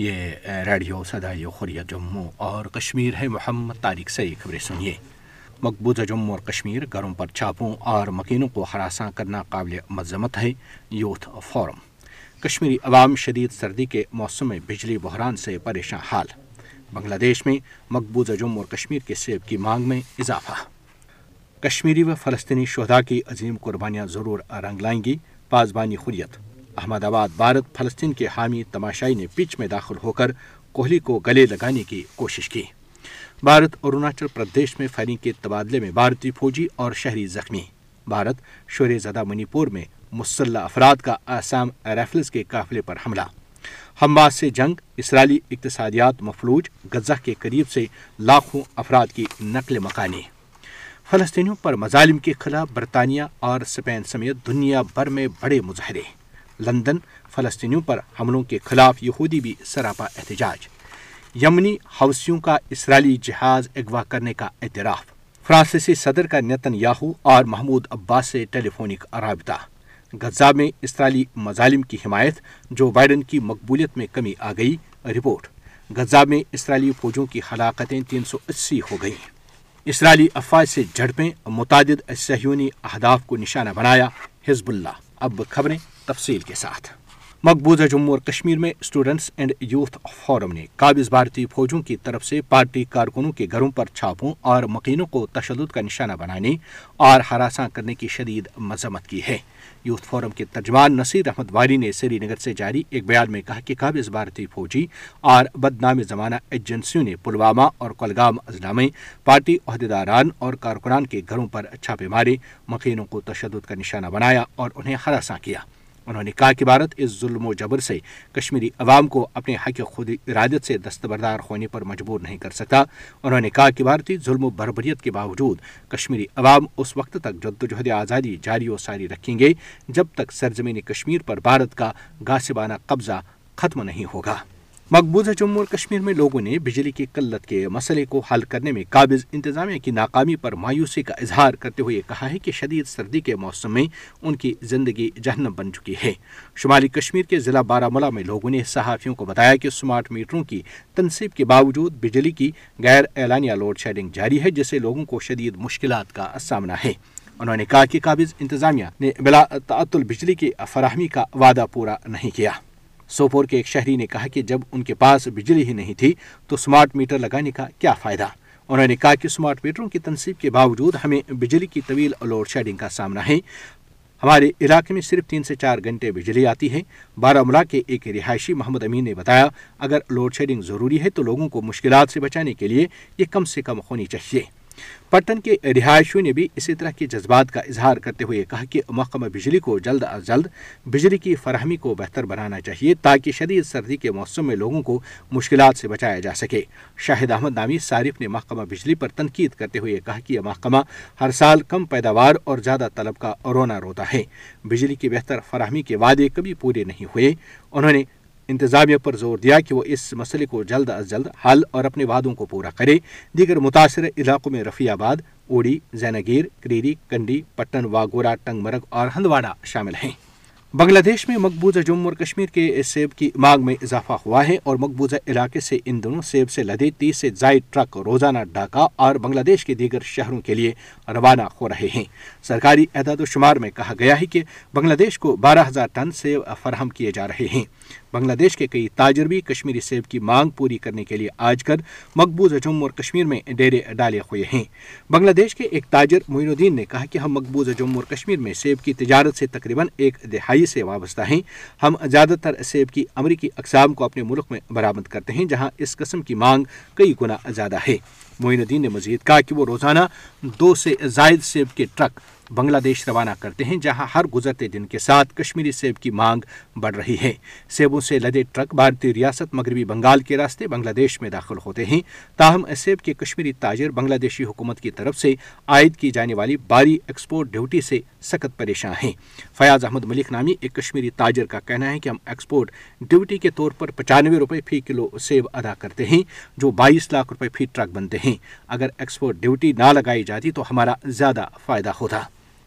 یہ ریڈیو صدائی خوریہ جموں اور کشمیر ہے محمد طارق سے خبریں سنیے۔ مقبوضہ جموں اور کشمیر گھروں پر چھاپوں اور مکینوں کو ہراساں کرنا قابل مذمت ہے، یوتھ فورم۔ کشمیری عوام شدید سردی کے موسم میں بجلی بحران سے پریشان حال۔ بنگلہ دیش میں مقبوضہ جموں اور کشمیر کے سیب کی مانگ میں اضافہ۔ کشمیری و فلسطینی شہدا کی عظیم قربانیاں ضرور رنگ لائیں گی پاسبانی خوریت احمد آباد، بھارت، فلسطین کے حامی تماشائی نے پچ میں داخل ہو کر کوہلی کو گلے لگانے کی کوشش کی۔ بھارت اروناچل پردیش میں فائرنگ کے تبادلے میں بھارتی فوجی اور شہری زخمی۔ بھارت شور زدہ منی پور میں مسلح افراد کا آسام رائفلز کے قافلے پر حملہ۔ ہمباس سے جنگ، اسرائیلی اقتصادیات مفلوج، غزہ کے قریب سے لاکھوں افراد کی نقل مکانی۔ فلسطینیوں پر مظالم کے خلاف برطانیہ اور اسپین سمیت دنیا بھر میں بڑے مظاہرے۔ لندن، فلسطینیوں پر حملوں کے خلاف یہودی بھی سراپا احتجاج۔ یمنی حوثیوں کا اسرائیلی جہاز اغوا کرنے کا اعتراف۔ فرانسیسی صدر کا نیتن یاہو اور محمود عباس سے ٹیلی فونک رابطہ۔ غزہ میں اسرائیلی مظالم کی حمایت، جو بائیڈن کی مقبولیت میں کمی آ گئی۔ رپورٹ۔ غزہ میں اسرائیلی فوجوں کی ہلاکتیں تین سو اسی ہو گئیں۔ اسرائیلی افواج سے جھڑپیں، متعدد سہیونی اہداف کو نشانہ بنایا۔ حزب اللہ۔ اب خبریں۔ تفصیل کے ساتھ۔ مقبوضہ جموں اور کشمیر میں اسٹوڈنٹس اینڈ یوتھ فورم نے قابض بھارتی فوجوں کی طرف سے پارٹی کارکنوں کے گھروں پر چھاپوں اور مکینوں کو تشدد کا نشانہ بنانے اور ہراساں کرنے کی شدید مذمت کی ہے۔ یوتھ فورم کے ترجمان نصیر احمد واری نے سری نگر سے جاری ایک بیان میں کہا کہ قابض بھارتی فوجی اور بدنام زمانہ ایجنسیوں نے پلوامہ اور کولگام اضلاع میں پارٹی عہدیداران اور کارکنان کے گھروں پر چھاپے مارے مکینوں کو تشدد کا نشانہ بنایا اور انہیں ہراساں کیا۔ انہوں نے کہا کہ بھارت اس ظلم و جبر سے کشمیری عوام کو اپنے حق خود ارادت سے دستبردار ہونے پر مجبور نہیں کر سکتا۔ انہوں نے کہا کہ بھارتی ظلم و بربریت کے باوجود کشمیری عوام اس وقت تک جدوجہد آزادی جاری و ساری رکھیں گے جب تک سرزمین کشمیر پر بھارت کا گاسبانہ قبضہ ختم نہیں ہوگا۔ مقبوضہ جموں اور کشمیر میں لوگوں نے بجلی کی قلت کے مسئلے کو حل کرنے میں قابض انتظامیہ کی ناکامی پر مایوسی کا اظہار کرتے ہوئے کہا ہے کہ شدید سردی کے موسم میں ان کی زندگی جہنم بن چکی ہے۔ شمالی کشمیر کے ضلع بارہ ملا میں لوگوں نے صحافیوں کو بتایا کہ اسمارٹ میٹروں کی تنصیب کے باوجود بجلی کی غیر اعلانیہ لوڈ شیڈنگ جاری ہے، جس سے لوگوں کو شدید مشکلات کا سامنا ہے۔ انہوں نے کہا کہ قابض انتظامیہ نے بلا تعطل بجلی کی فراہمی کا وعدہ پورا نہیں کیا۔ سوپور کے ایک شہری نے کہا کہ جب ان کے پاس بجلی ہی نہیں تھی تو سمارٹ میٹر لگانے کا کیا فائدہ؟ انہوں نے کہا کہ سمارٹ میٹروں کی تنصیب کے باوجود ہمیں بجلی کی طویل لوڈ شیڈنگ کا سامنا ہے۔ ہمارے علاقے میں صرف تین سے چار گھنٹے بجلی آتی ہے۔ بارہ ملا کے ایک رہائشی محمد امین نے بتایا، اگر لوڈ شیڈنگ ضروری ہے تو لوگوں کو مشکلات سے بچانے کے لیے یہ کم سے کم ہونی چاہیے۔ پٹن کے رہائشیوں نے بھی اسی طرح کے جذبات کا اظہار کرتے ہوئے کہا کہ محکمہ بجلی کو جلد از جلد بجلی کی فراہمی کو بہتر بنانا چاہیے تاکہ شدید سردی کے موسم میں لوگوں کو مشکلات سے بچایا جا سکے۔ شاہد احمد نامی صارف نے محکمہ بجلی پر تنقید کرتے ہوئے کہا کہ یہ محکمہ ہر سال کم پیداوار اور زیادہ طلب کا رونا روتا ہے۔ بجلی کی بہتر فراہمی کے وعدے کبھی پورے نہیں ہوئے۔ انہوں نے انتظامیہ پر زور دیا کہ وہ اس مسئلے کو جلد از جلد حل اور اپنے وعدوں کو پورا کرے۔ دیگر متاثرہ علاقوں میں رفیع آباد، اوڑی، زینگیر، کریری، کنڈی، پٹن، واگورا ٹنگ مرگ اور ہندواڑہ شامل ہیں۔ بنگلہ دیش میں مقبوضہ جموں اور کشمیر کے سیب کی مانگ میں اضافہ ہوا ہے اور مقبوضہ علاقے سے ان دنوں سیب سے لدے تیس سے زائد ٹرک روزانہ ڈھاکہ اور بنگلہ دیش کے دیگر شہروں کے لیے روانہ ہو رہے ہیں۔ سرکاری اعداد و شمار میں کہا گیا ہے کہ بنگلہ دیش کو بارہ ہزار ٹن سیب فراہم کیے جا رہے ہیں۔ بنگلہ دیش کے کئی تاجر بھی کشمیری سیب کی مانگ پوری کرنے کے لیے آج کل مقبوضہ جموں اور کشمیر میں ڈیرے ڈالے ہوئے ہیں۔ بنگلہ دیش کے ایک تاجر معین الدین نے کہا کہ ہم مقبوضہ جموں اور کشمیر میں سیب کی تجارت سے تقریباً ایک دہائی سے وابستہ ہیں۔ ہم زیادہ تر سیب کی امریکی اقسام کو اپنے ملک میں برآمد کرتے ہیں، جہاں اس قسم کی مانگ کئی گنا زیادہ ہے۔ معین الدین نے مزید کہا کہ وہ روزانہ دو سے زائد سیب کے ٹرک بنگلہ دیش روانہ کرتے ہیں، جہاں ہر گزرتے دن کے ساتھ کشمیری سیب کی مانگ بڑھ رہی ہے۔ سیبوں سے لدے ٹرک بھارتی ریاست مغربی بنگال کے راستے بنگلہ دیش میں داخل ہوتے ہیں۔ تاہم سیب کے کشمیری تاجر بنگلہ دیشی حکومت کی طرف سے عائد کی جانے والی باری ایکسپورٹ ڈیوٹی سے سخت پریشان ہیں۔ فیاض احمد ملک نامی ایک کشمیری تاجر کا کہنا ہے کہ ہم ایکسپورٹ ڈیوٹی کے طور پر پچانوے روپے فی کلو سیب ادا کرتے ہیں، جو بائیس لاکھ روپے فی ٹرک بنتے ہیں۔ اگر ایکسپورٹ ڈیوٹی نہ لگائی جاتی تو ہمارا زیادہ فائدہ ہوتا۔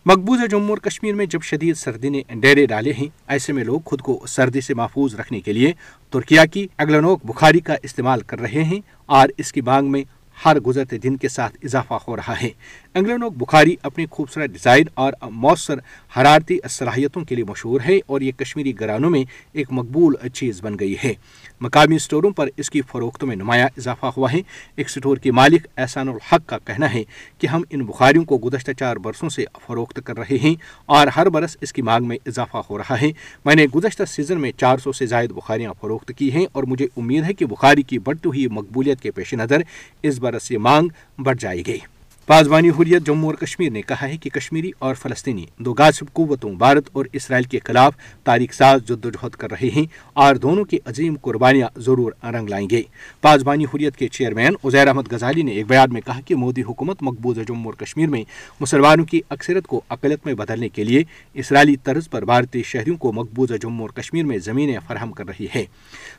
مقبوضہ جموں اور کشمیر میں جب شدید سردی نے ڈیرے ڈالے ہیں، ایسے میں لوگ خود کو سردی سے محفوظ رکھنے کے لیے ترکیا کی اگلنوک بخاری کا استعمال کر رہے ہیں اور اس کی مانگ میں ہر گزرتے دن کے ساتھ اضافہ ہو رہا ہے۔ انگلنوک بخاری اپنی خوبصورت ڈیزائن اور مؤثر حرارتی صلاحیتوں کے لیے مشہور ہے اور یہ کشمیری گرانوں میں ایک مقبول چیز بن گئی ہے۔ مقامی اسٹوروں پر اس کی فروخت میں نمایاں اضافہ ہوا ہے۔ ایک اسٹور کے مالک احسان الحق کا کہنا ہے کہ ہم ان بخاریوں کو گزشتہ چار برسوں سے فروخت کر رہے ہیں اور ہر برس اس کی مانگ میں اضافہ ہو رہا ہے۔ میں نے گزشتہ سیزن میں چار سو سے زائد بخاریاں فروخت کی ہیں اور مجھے امید ہے کہ بخاری کی بڑھتی ہوئی مقبولیت کے پیش نظر اس برس یہ مانگ بڑھ جائے گی۔ پاسبانی حریت جموں اور کشمیر نے کہا ہے کہ کشمیری اور فلسطینی دو غاصب قوتوں بھارت اور اسرائیل کے خلاف تاریخ ساز جدوجہد کر رہے ہیں اور دونوں کی عظیم قربانیاں ضرور رنگ لائیں گے۔ پاسبانی حریت کے چیئرمین عزیر احمد غزالی نے ایک بیان میں کہا کہ مودی حکومت مقبوضہ جموں اور کشمیر میں مسلمانوں کی اکثرت کو اقلیت میں بدلنے کے لیے اسرائیلی طرز پر بھارتی شہریوں کو مقبوضہ جموں اور کشمیر میں زمینیں فراہم کر رہی ہے۔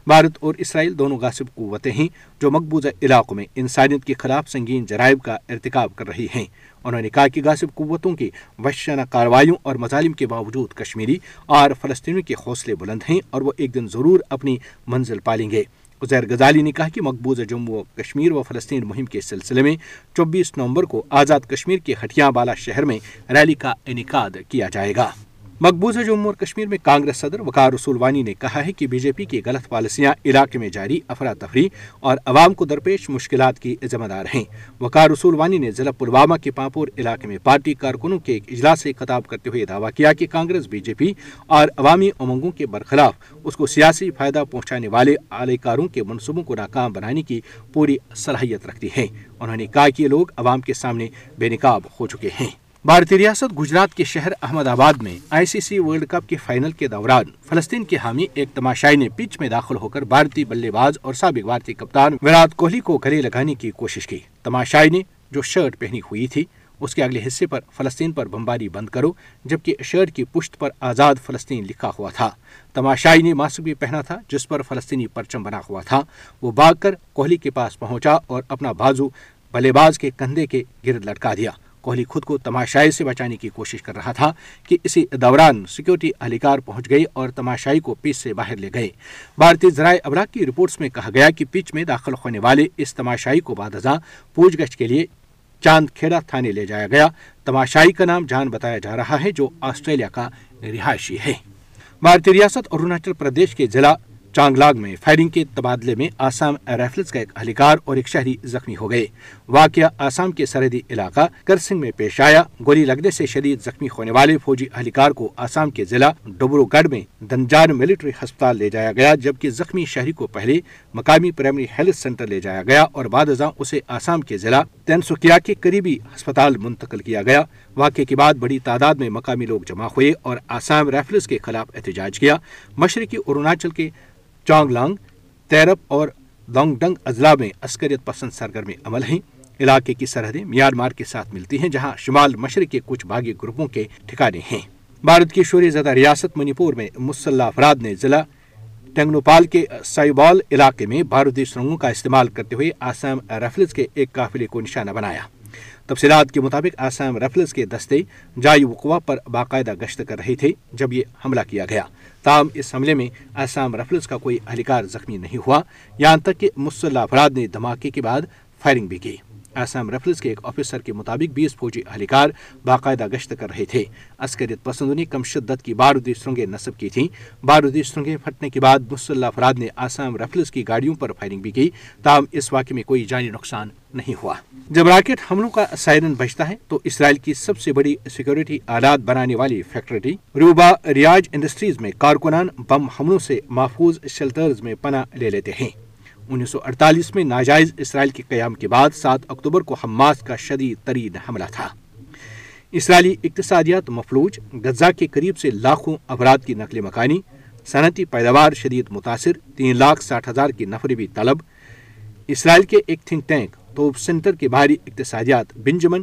بھارت اور اسرائیل دونوں غاصب قوتیں ہیں جو مقبوضہ علاقوں میں انسانیت کے خلاف سنگین جرائب کا ارتکاب کر رہی ہیں۔ انہوں نے کہا کہ غاصب قوتوں کی وحشانہ کارروائیوں اور مظالم کے باوجود کشمیری اور فلسطینیوں کے حوصلے بلند ہیں اور وہ ایک دن ضرور اپنی منزل پالیں گے۔ عزیر غزالی نے کہا کہ مقبوضہ جموں و کشمیر و فلسطین مہم کے سلسلے میں چوبیس نومبر کو آزاد کشمیر کے ہٹیاں بالا شہر میں ریلی کا انعقاد کیا جائے گا۔ مقبوضہ جموں اور کشمیر میں کانگریس صدر وقار رسول وانی نے کہا ہے کہ بی جے پی کی غلط پالیسیاں علاقے میں جاری افراتفری اور عوام کو درپیش مشکلات کی ذمہ دار ہیں۔ وقار رسول وانی نے ضلع پلوامہ کے پامپور علاقے میں پارٹی کارکنوں کے ایک اجلاس سے خطاب کرتے ہوئے دعویٰ کیا کہ کانگریس، بی جے پی اور عوامی امنگوں کے برخلاف اس کو سیاسی فائدہ پہنچانے والے اہلکاروں کے منصوبوں کو ناکام بنانے کی پوری صلاحیت رکھتی ہے انہوں نے کہا کہ یہ لوگ عوام کے سامنے بے نقاب ہو چکے ہیں۔ بھارتی ریاست گجرات کے شہر احمد آباد میں I C C world cup کے فائنل کے دوران فلسطین کے حامی ایک تماشائی نے پچ میں داخل ہو کر بھارتی بلے باز اور سابق بھارتی کپتان وراٹ کوہلی کو گلے لگانے کی کوشش کی۔ تماشائی نے جو شرٹ پہنی ہوئی تھی، اس کے اگلے حصے پر فلسطین پر بمباری بند کرو، جبکہ شرٹ کی پشت پر آزاد فلسطین لکھا ہوا تھا۔ تماشائی نے ماسک بھی پہنا تھا، جس پر فلسطینی پرچم بنا ہوا تھا۔ وہ بھاگ کر کوہلی کے پاس پہنچا اور اپنا بازو بلے باز کے کندھے کے گرد لٹکا دیا۔ کوہلی خود کو تماشائی سے بچانے کی کوشش کر رہا تھا کہ اسی دوران سیکورٹی اہلکار پہنچ گئی اور تماشائی کو پچ سے باہر لے گئے۔ بھارتی ذرائع ابراق کی رپورٹس میں کہا گیا کہ پچ میں داخل ہونے والے اس تماشائی کو بعد ازاں پوچھ گچھ کے لیے چاند کھیڑا تھانے لے جایا گیا۔ تماشائی کا نام جان بتایا جا رہا ہے جو آسٹریلیا کا رہائشی ہے۔ بھارتی ریاست اروناچل پردیش کے ضلع چانگلاگ میں فائرنگ کے تبادلے میں آسام رائفلز کا ایک اہلکار اور ایک شہری زخمی ہو گئے۔ واقعہ آسام کے سرحدی علاقہ کرسنگ میں پیش آیا۔ گولی لگنے سے شدید زخمی ہونے والے فوجی اہلکار کو آسام کے ضلع ڈبرو گڑھ میں دنجان ملٹری ہسپتال لے جایا گیا، جبکہ زخمی شہری کو پہلے مقامی پرائمری ہیلتھ سینٹر لے جایا گیا اور بعد ازاں اسے آسام کے ضلع تینسوکیا کے قریبی ہسپتال منتقل کیا گیا۔ واقعے کے بعد بڑی تعداد میں مقامی لوگ جمع ہوئے اور آسام رائفلز کے خلاف احتجاج کیا۔ مشرقی اروناچل کے چانگ لانگ تیرپ اور لانگ ڈنگ اضلاع میں عسکریت پسند سرگرمی عمل ہیں۔ علاقے کی سرحدیں میانمار کے ساتھ ملتی ہیں، جہاں شمال مشرق کے کچھ باغی گروپوں کے ٹھکانے ہیں۔ بھارت کی شوری زدہ ریاست منی پور میں مسلح افراد نے ضلع ٹنگنوپال کے سائیبال علاقے میں بھارتی سرنگوں کا استعمال کرتے ہوئے آسام رائفلز کے ایک قافلے کو نشانہ بنایا۔ تفصیلات کے مطابق آسام رائفلز کے دستے جائی وقوع پر باقاعدہ گشت کر رہے تھے جب یہ حملہ کیا گیا۔ تاہم، اس حملے میں آسام رائفلز کا کوئی اہلکار زخمی نہیں ہوا۔ یہاں تک کہ مسلح افراد نے دھماکے کے بعد فائرنگ بھی کی۔ آسام رائفلز کے ایک آفیسر کے مطابق بیس فوجی اہلکار باقاعدہ گشت کر رہے تھے۔ عسکریت پسندوں نے کم شدت کی بارودی سرنگیں نصب کی تھیں۔ بارودی سرنگیں پھٹنے کے بعد مسلح افراد نے آسام رائفلز کی گاڑیوں پر فائرنگ بھی کی۔ تاہم، اس واقعے میں کوئی جانی نقصان نہیں ہوا۔ جب راکٹ حملوں کا سائرن بجتا ہے، تو اسرائیل کی سب سے بڑی سیکورٹی آلات بنانے والی فیکٹری روبا ریاج انڈسٹریز میں کارکنان بم حملوں سے محفوظ شیلٹرز میں پناہ لے لیتے ہیں۔ انیس سو اڑتالیس میں ناجائز اسرائیل کے قیام کے بعد سات اکتوبر کو حماس کا شدید ترین حملہ تھا۔ اسرائیلی اقتصادیات مفلوج، غزہ کے قریب سے لاکھوں افراد کی نقل مکانی، صنعتی پیداوار شدید متاثر، تین لاکھ ساٹھ ہزار کی نفری طلب۔ اسرائیل کے ایک تھنک ٹینک، توپ سینٹر کے باہری اقتصادیات بنجمن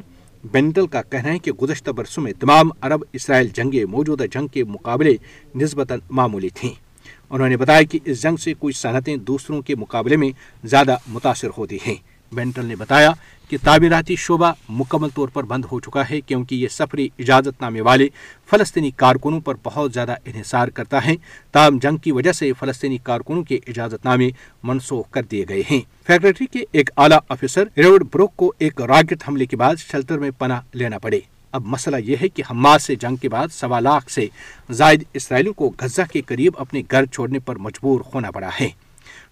بینٹل کا کہنا ہے کہ گزشتہ برسوں میں تمام عرب اسرائیل جنگیں موجودہ جنگ کے مقابلے نسبتاً معمولی تھیں۔ انہوں نے بتایا کہ اس جنگ سے کچھ صنعتیں دوسروں کے مقابلے میں زیادہ متاثر ہوتی ہیں۔ بینٹل نے بتایا کہ تعمیراتی شعبہ مکمل طور پر بند ہو چکا ہے کیونکہ یہ سفری اجازت نامے والے فلسطینی کارکنوں پر بہت زیادہ انحصار کرتا ہے۔ تاہم جنگ کی وجہ سے فلسطینی کارکنوں کے اجازت نامے منسوخ کر دیے گئے ہیں۔ فیکٹری کے ایک اعلیٰ افسر ریوڈ بروک کو ایک راکٹ حملے کے بعد شیلٹر میں پناہ لینا پڑے۔ اب مسئلہ یہ ہے کہ حماس سے جنگ کے بعد سوا لاکھ سے زائد اسرائیلیوں کو غزہ کے قریب اپنے گھر چھوڑنے پر مجبور ہونا پڑا ہے۔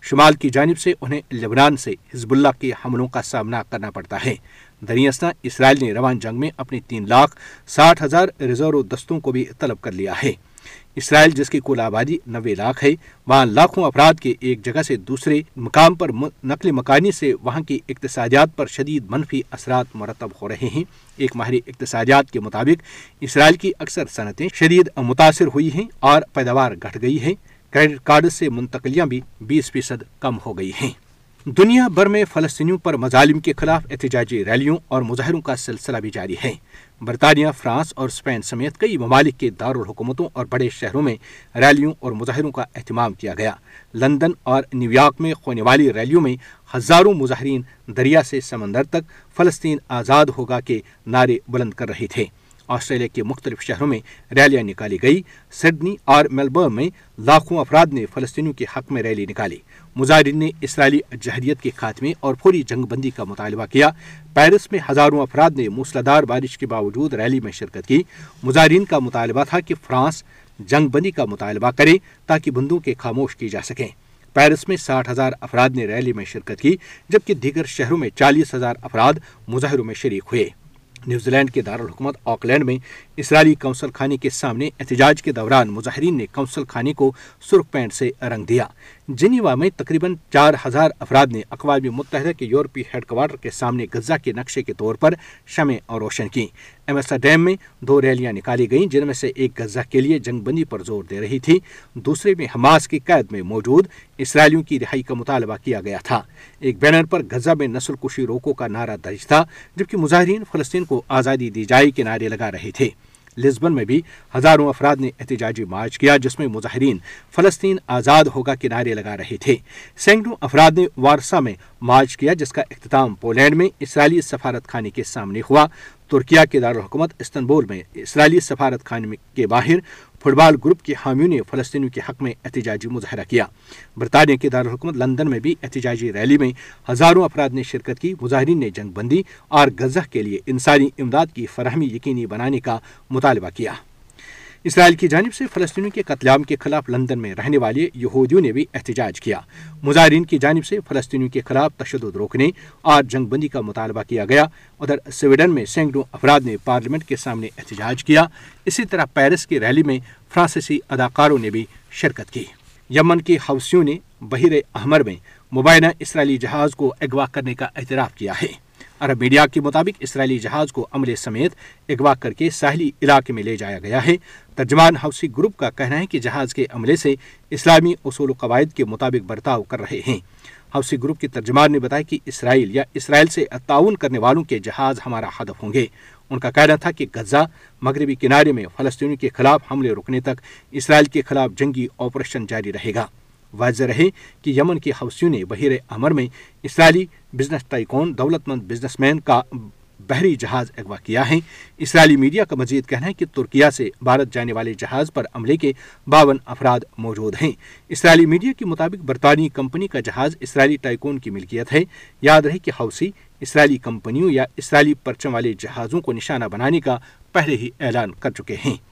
شمال کی جانب سے انہیں لبنان سے حزب اللہ کے حملوں کا سامنا کرنا پڑتا ہے۔ دریاسنا اسرائیل نے روان جنگ میں اپنے تین لاکھ ساٹھ ہزار ریزرو دستوں کو بھی طلب کر لیا ہے۔ اسرائیل جس کی کل آبادی نوے لاکھ ہے، وہاں لاکھوں افراد کے ایک جگہ سے دوسرے مقام پر نقل مکانی سے وہاں کی اقتصادیات پر شدید منفی اثرات مرتب ہو رہے ہیں۔ ایک ماہر اقتصادیات کے مطابق، اسرائیل کی اکثر صنعتیں شدید متاثر ہوئی ہیں اور پیداوار گھٹ گئی ہے۔ کریڈٹ کارڈ سے منتقلیاں بھی بیس فیصد کم ہو گئی ہیں۔ دنیا بھر میں فلسطینیوں پر مظالم کے خلاف احتجاجی ریلیوں اور مظاہروں کا سلسلہ بھی جاری ہے۔ برطانیہ، فرانس اور اسپین سمیت کئی ممالک کے دارالحکومتوں اور بڑے شہروں میں ریلیوں اور مظاہروں کا اہتمام کیا گیا۔ لندن اور نیو یارک میں ہونے والی ریلیوں میں ہزاروں مظاہرین دریا سے سمندر تک فلسطین آزاد ہوگا کے نعرے بلند کر رہے تھے۔ آسٹریلیا کے مختلف شہروں میں ریلیاں نکالی گئی۔ سڈنی اور میلبرن میں لاکھوں افراد نے فلسطینیوں کے حق میں ریلی نکالی۔ مظاہرین نے اسرائیلی جہریت کے خاتمے اور فوری جنگ بندی کا مطالبہ کیا۔ پیرس میں ہزاروں افراد نے موسلادھار بارش کے باوجود ریلی میں شرکت کی۔ مظاہرین کا مطالبہ تھا کہ فرانس جنگ بندی کا مطالبہ کرے تاکہ بندوں کے خاموش کی جا سکیں۔ پیرس میں ساٹھ ہزار افراد نے ریلی میں شرکت کی، جبکہ دیگر شہروں میں چالیس ہزار افراد مظاہروں میں شریک ہوئے۔ نیوزی لینڈ کے دارالحکومت آکلینڈ میں اسرائیلی کونسل خانے کے سامنے احتجاج کے دوران مظاہرین نے کونسل خانے کو سرخ پینٹ سے رنگ دیا۔ جنیوا میں تقریباً چار ہزار افراد نے اقوام متحدہ کے یورپی ہیڈ کوارٹر کے سامنے غزہ کے نقشے کے طور پر شمع اور روشن کی۔ ایمسا ڈیم میں دو ریلیاں نکالی گئیں، جن میں سے ایک غزہ کے لیے جنگ بندی پر زور دے رہی تھی، دوسرے میں حماس کی قید میں موجود اسرائیلیوں کی رہائی کا مطالبہ کیا گیا تھا۔ ایک بینر پر غزہ میں نسل کشی روکو کا نعرہ درج تھا، جبکہ مظاہرین فلسطین کو آزادی دی جائے کے نعرے لگا رہے تھے۔ لزبن میں بھی ہزاروں افراد نے احتجاجی مارچ کیا، جس میں مظاہرین فلسطین آزاد ہوگا کنارے لگا رہے تھے۔ سینکڑوں افراد نے وارسا میں مارچ کیا، جس کا اختتام پولینڈ میں اسرائیلی سفارت خانے کے سامنے ہوا۔ ترکیا کے دارالحکومت استنبول میں اسرائیلی سفارت خانے کے باہر فٹ بال گروپ کے حامیوں نے فلسطینیوں کے حق میں احتجاجی مظاہرہ کیا۔ برطانیہ کے دارالحکومت لندن میں بھی احتجاجی ریلی میں ہزاروں افراد نے شرکت کی۔ مظاہرین نے جنگ بندی اور غزہ کے لیے انسانی امداد کی فراہمی یقینی بنانے کا مطالبہ کیا۔ اسرائیل کی جانب سے فلسطینیوں کے قتل عام کے خلاف لندن میں رہنے والے یہودیوں نے بھی احتجاج کیا۔ مظاہرین کی جانب سے فلسطینیوں کے خلاف تشدد روکنے اور جنگ بندی کا مطالبہ کیا گیا۔ ادھر سویڈن میں سینکڑوں افراد نے پارلیمنٹ کے سامنے احتجاج کیا۔ اسی طرح پیرس کی ریلی میں فرانسیسی اداکاروں نے بھی شرکت کی۔ یمن کے حوثیوں نے بحیر احمر میں مبینہ اسرائیلی جہاز کو اغوا کرنے کا اعتراف کیا ہے۔ عرب میڈیا کے مطابق اسرائیلی جہاز کو عملے سمیت اغوا کر کے ساحلی علاقے میں لے جایا گیا ہے۔ ترجمان ہاؤسی گروپ کا کہنا ہے کہ جہاز کے عملے سے اسلامی اصول و قواعد کے مطابق برتاؤ کر رہے ہیں۔ ہاؤسی گروپ کے ترجمان نے بتایا کہ اسرائیل یا اسرائیل سے تعاون کرنے والوں کے جہاز ہمارا ہدف ہوں گے۔ ان کا کہنا تھا کہ غزہ مغربی کنارے میں فلسطینیوں کے خلاف حملے روکنے تک اسرائیل کے خلاف جنگی آپریشن جاری رہے گا۔ واضح رہے کہ یمن کے حوثیوں نے بحیر امر میں اسرائیلی بزنس ٹائکون دولت مند بزنس مین کا بحری جہاز اغوا کیا ہے۔ اسرائیلی میڈیا کا مزید کہنا ہے کہ ترکیا سے بھارت جانے والے جہاز پر عملے کے باون افراد موجود ہیں۔ اسرائیلی میڈیا کے مطابق برطانوی کمپنی کا جہاز اسرائیلی ٹائکون کی ملکیت ہے۔ یاد رہے کہ ہاؤسی اسرائیلی کمپنیوں یا اسرائیلی پرچم والے جہازوں کو نشانہ بنانے کا پہلے ہی اعلان کر چکے ہیں۔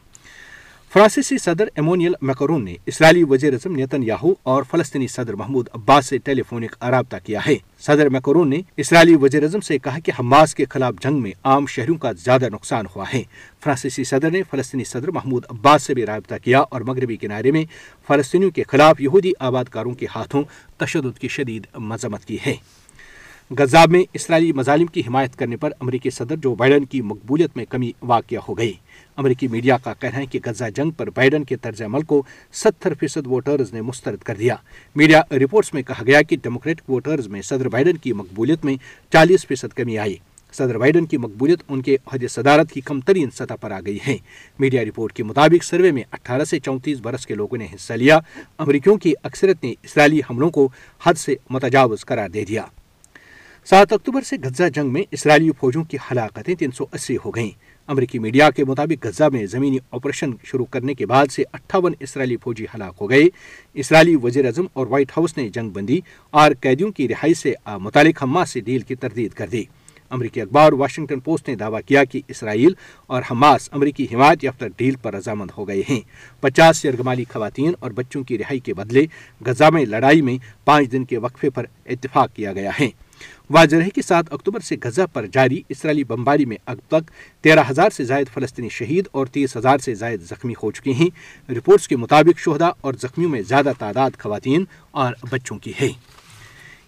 فرانسیسی صدر ایمونیل میکرون نے اسرائیلی وزیر اعظم نیتن یاہو اور فلسطینی صدر محمود عباس سے ٹیلی فونک رابطہ کیا ہے۔ صدر میکرون نے اسرائیلی وزیر اعظم سے کہا کہ حماس کے خلاف جنگ میں عام شہریوں کا زیادہ نقصان ہوا ہے۔ فرانسیسی صدر نے فلسطینی صدر محمود عباس سے بھی رابطہ کیا اور مغربی کنارے میں فلسطینیوں کے خلاف یہودی آباد کاروں کے ہاتھوں تشدد کی شدید مذمت کی ہے۔ غزہ میں اسرائیلی مظالم کی حمایت کرنے پر امریکی صدر جو بائیڈن کی مقبولیت میں کمی واقع ہو گئی۔ امریکی میڈیا کا کہنا ہے کہ غزہ جنگ پر بائیڈن کے طرز عمل کو ستر فیصد ووٹرز نے مسترد کر دیا۔ میڈیا رپورٹس میں کہا گیا کہ ڈیموکریٹک ووٹرز میں صدر بائیڈن کی مقبولیت میں چالیس فیصد کمی آئی۔ صدر بائیڈن کی مقبولیت ان کے عہد صدارت کی کم ترین سطح پر آ گئی ہے۔ میڈیا رپورٹ کے مطابق سروے میں اٹھارہ سے چونتیس برس کے لوگوں نے حصہ لیا۔ امریکیوں کی اکثرت نے اسرائیلی حملوں کو حد سے متجاوز قرار دے دیا۔ سات اکتوبر سے غزہ جنگ میں اسرائیلی فوجوں کی ہلاکتیں تین سو اسی ہو گئیں۔ امریکی میڈیا کے مطابق غزہ میں زمینی آپریشن شروع کرنے کے بعد سے اٹھاون اسرائیلی فوجی ہلاک ہو گئے۔ اسرائیلی وزیر اعظم اور وائٹ ہاؤس نے جنگ بندی اور قیدیوں کی رہائی سے متعلق حماس سے ڈیل کی تردید کر دی۔ امریکی اخبار واشنگٹن پوسٹ نے دعویٰ کیا کہ اسرائیل اور حماس امریکی حمایت یافتہ ڈیل پر رضامند ہو گئے ہیں۔ پچاس یرغمالی خواتین اور بچوں کی رہائی کے بدلے غزہ میں لڑائی میں پانچ دن کے وقفے پر اتفاق کیا گیا ہے۔ واضح ہے کہ سات اکتوبر سے غزہ پر جاری اسرائیلی بمباری میں اب تک تیرہ ہزار سے زائد فلسطینی شہید اور تیس ہزار سے زائد زخمی ہو چکے ہیں۔ رپورٹس کے مطابق شہدا اور زخمیوں میں زیادہ تعداد خواتین اور بچوں کی ہے۔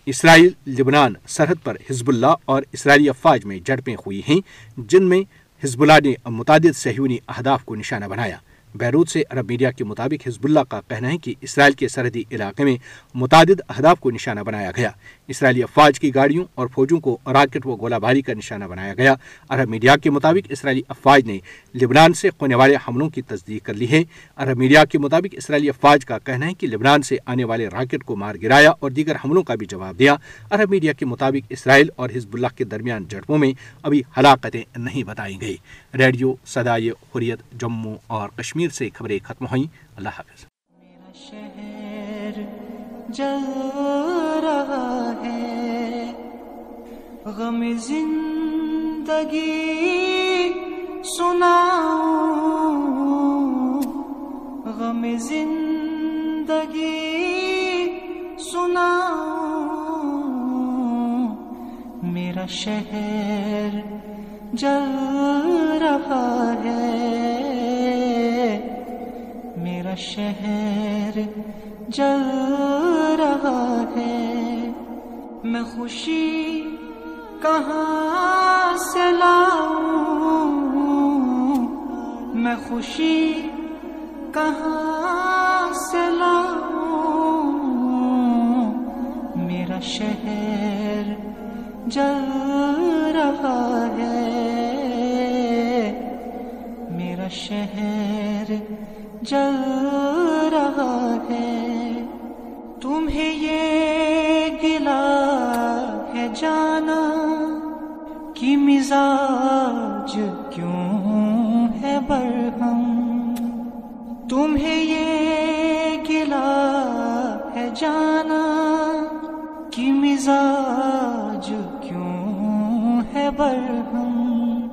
اسرائیل، لبنان، سرحد پر حزب اللہ اور اسرائیلی افواج میں جڑپیں ہوئی ہیں، جن میں حزب اللہ نے متعدد صہیونی اہداف کو نشانہ بنایا۔ بیروت سے عرب میڈیا کے مطابق حزب اللہ کا کہنا ہے کہ اسرائیل کے سرحدی علاقے میں متعدد اہداف کو نشانہ بنایا گیا۔ اسرائیلی افواج کی گاڑیوں اور فوجوں کو راکٹ و گولہ باری کا نشانہ بنایا گیا۔ عرب میڈیا کے مطابق اسرائیلی افواج نے لبنان سے ہونے والے حملوں کی تصدیق کر لی ہے۔ عرب میڈیا کے مطابق اسرائیلی افواج کا کہنا ہے کہ لبنان سے آنے والے راکٹ کو مار گرایا اور دیگر حملوں کا بھی جواب دیا۔ عرب میڈیا کے مطابق اسرائیل اور حزب اللہ کے درمیان جڑپوں میں ابھی ہلاکتیں نہیں بتائی گئی ریڈیو سدائے حریت جموں اور کشمیر سے خبریں ختم ہوئیں۔ اللہ حافظ۔ میرا شہر جل رہا ہے۔ غم زندگی سنا غم زندگی سنا میرا شہر جل رہا ہے۔ میرا شہر جل رہا ہے۔ میں خوشی کہاں سے لاؤں؟ میں خوشی کہاں سے لاؤں؟ میرا شہر جل رہا شہر جل رہا ہے۔ تمہیں یہ گلا ہے جانا کہ مزاج کیوں ہے برہم۔ تمہیں یہ گلا ہے جانا کہ مزاج کیوں ہے برہم۔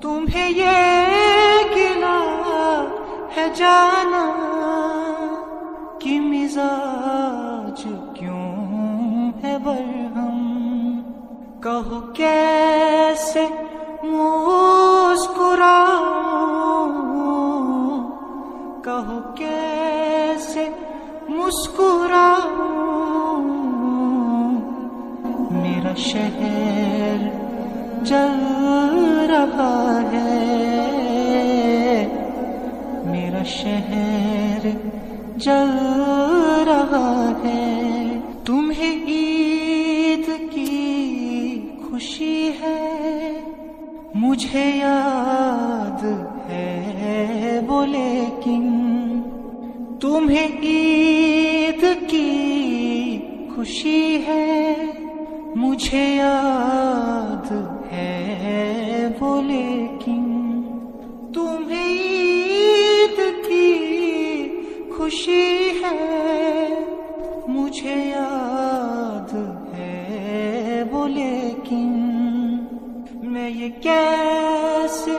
تمہیں یہ ہے جانا کہ مزاج کیوں ہے برہم؟ کہو کیسے مسکرا کہو کیسے مسکرا میرا شہر جل رہا ہے شہر جل رہا ہے۔ تمہیں عید کی خوشی ہے۔ مجھے یاد ہے وہ، لیکن تمہیں عید کی خوشی ہے۔ مجھے یاد ہے وہ، لیکن خوشی ہے مجھے یاد ہے وہ لیکن میں یہ کیسے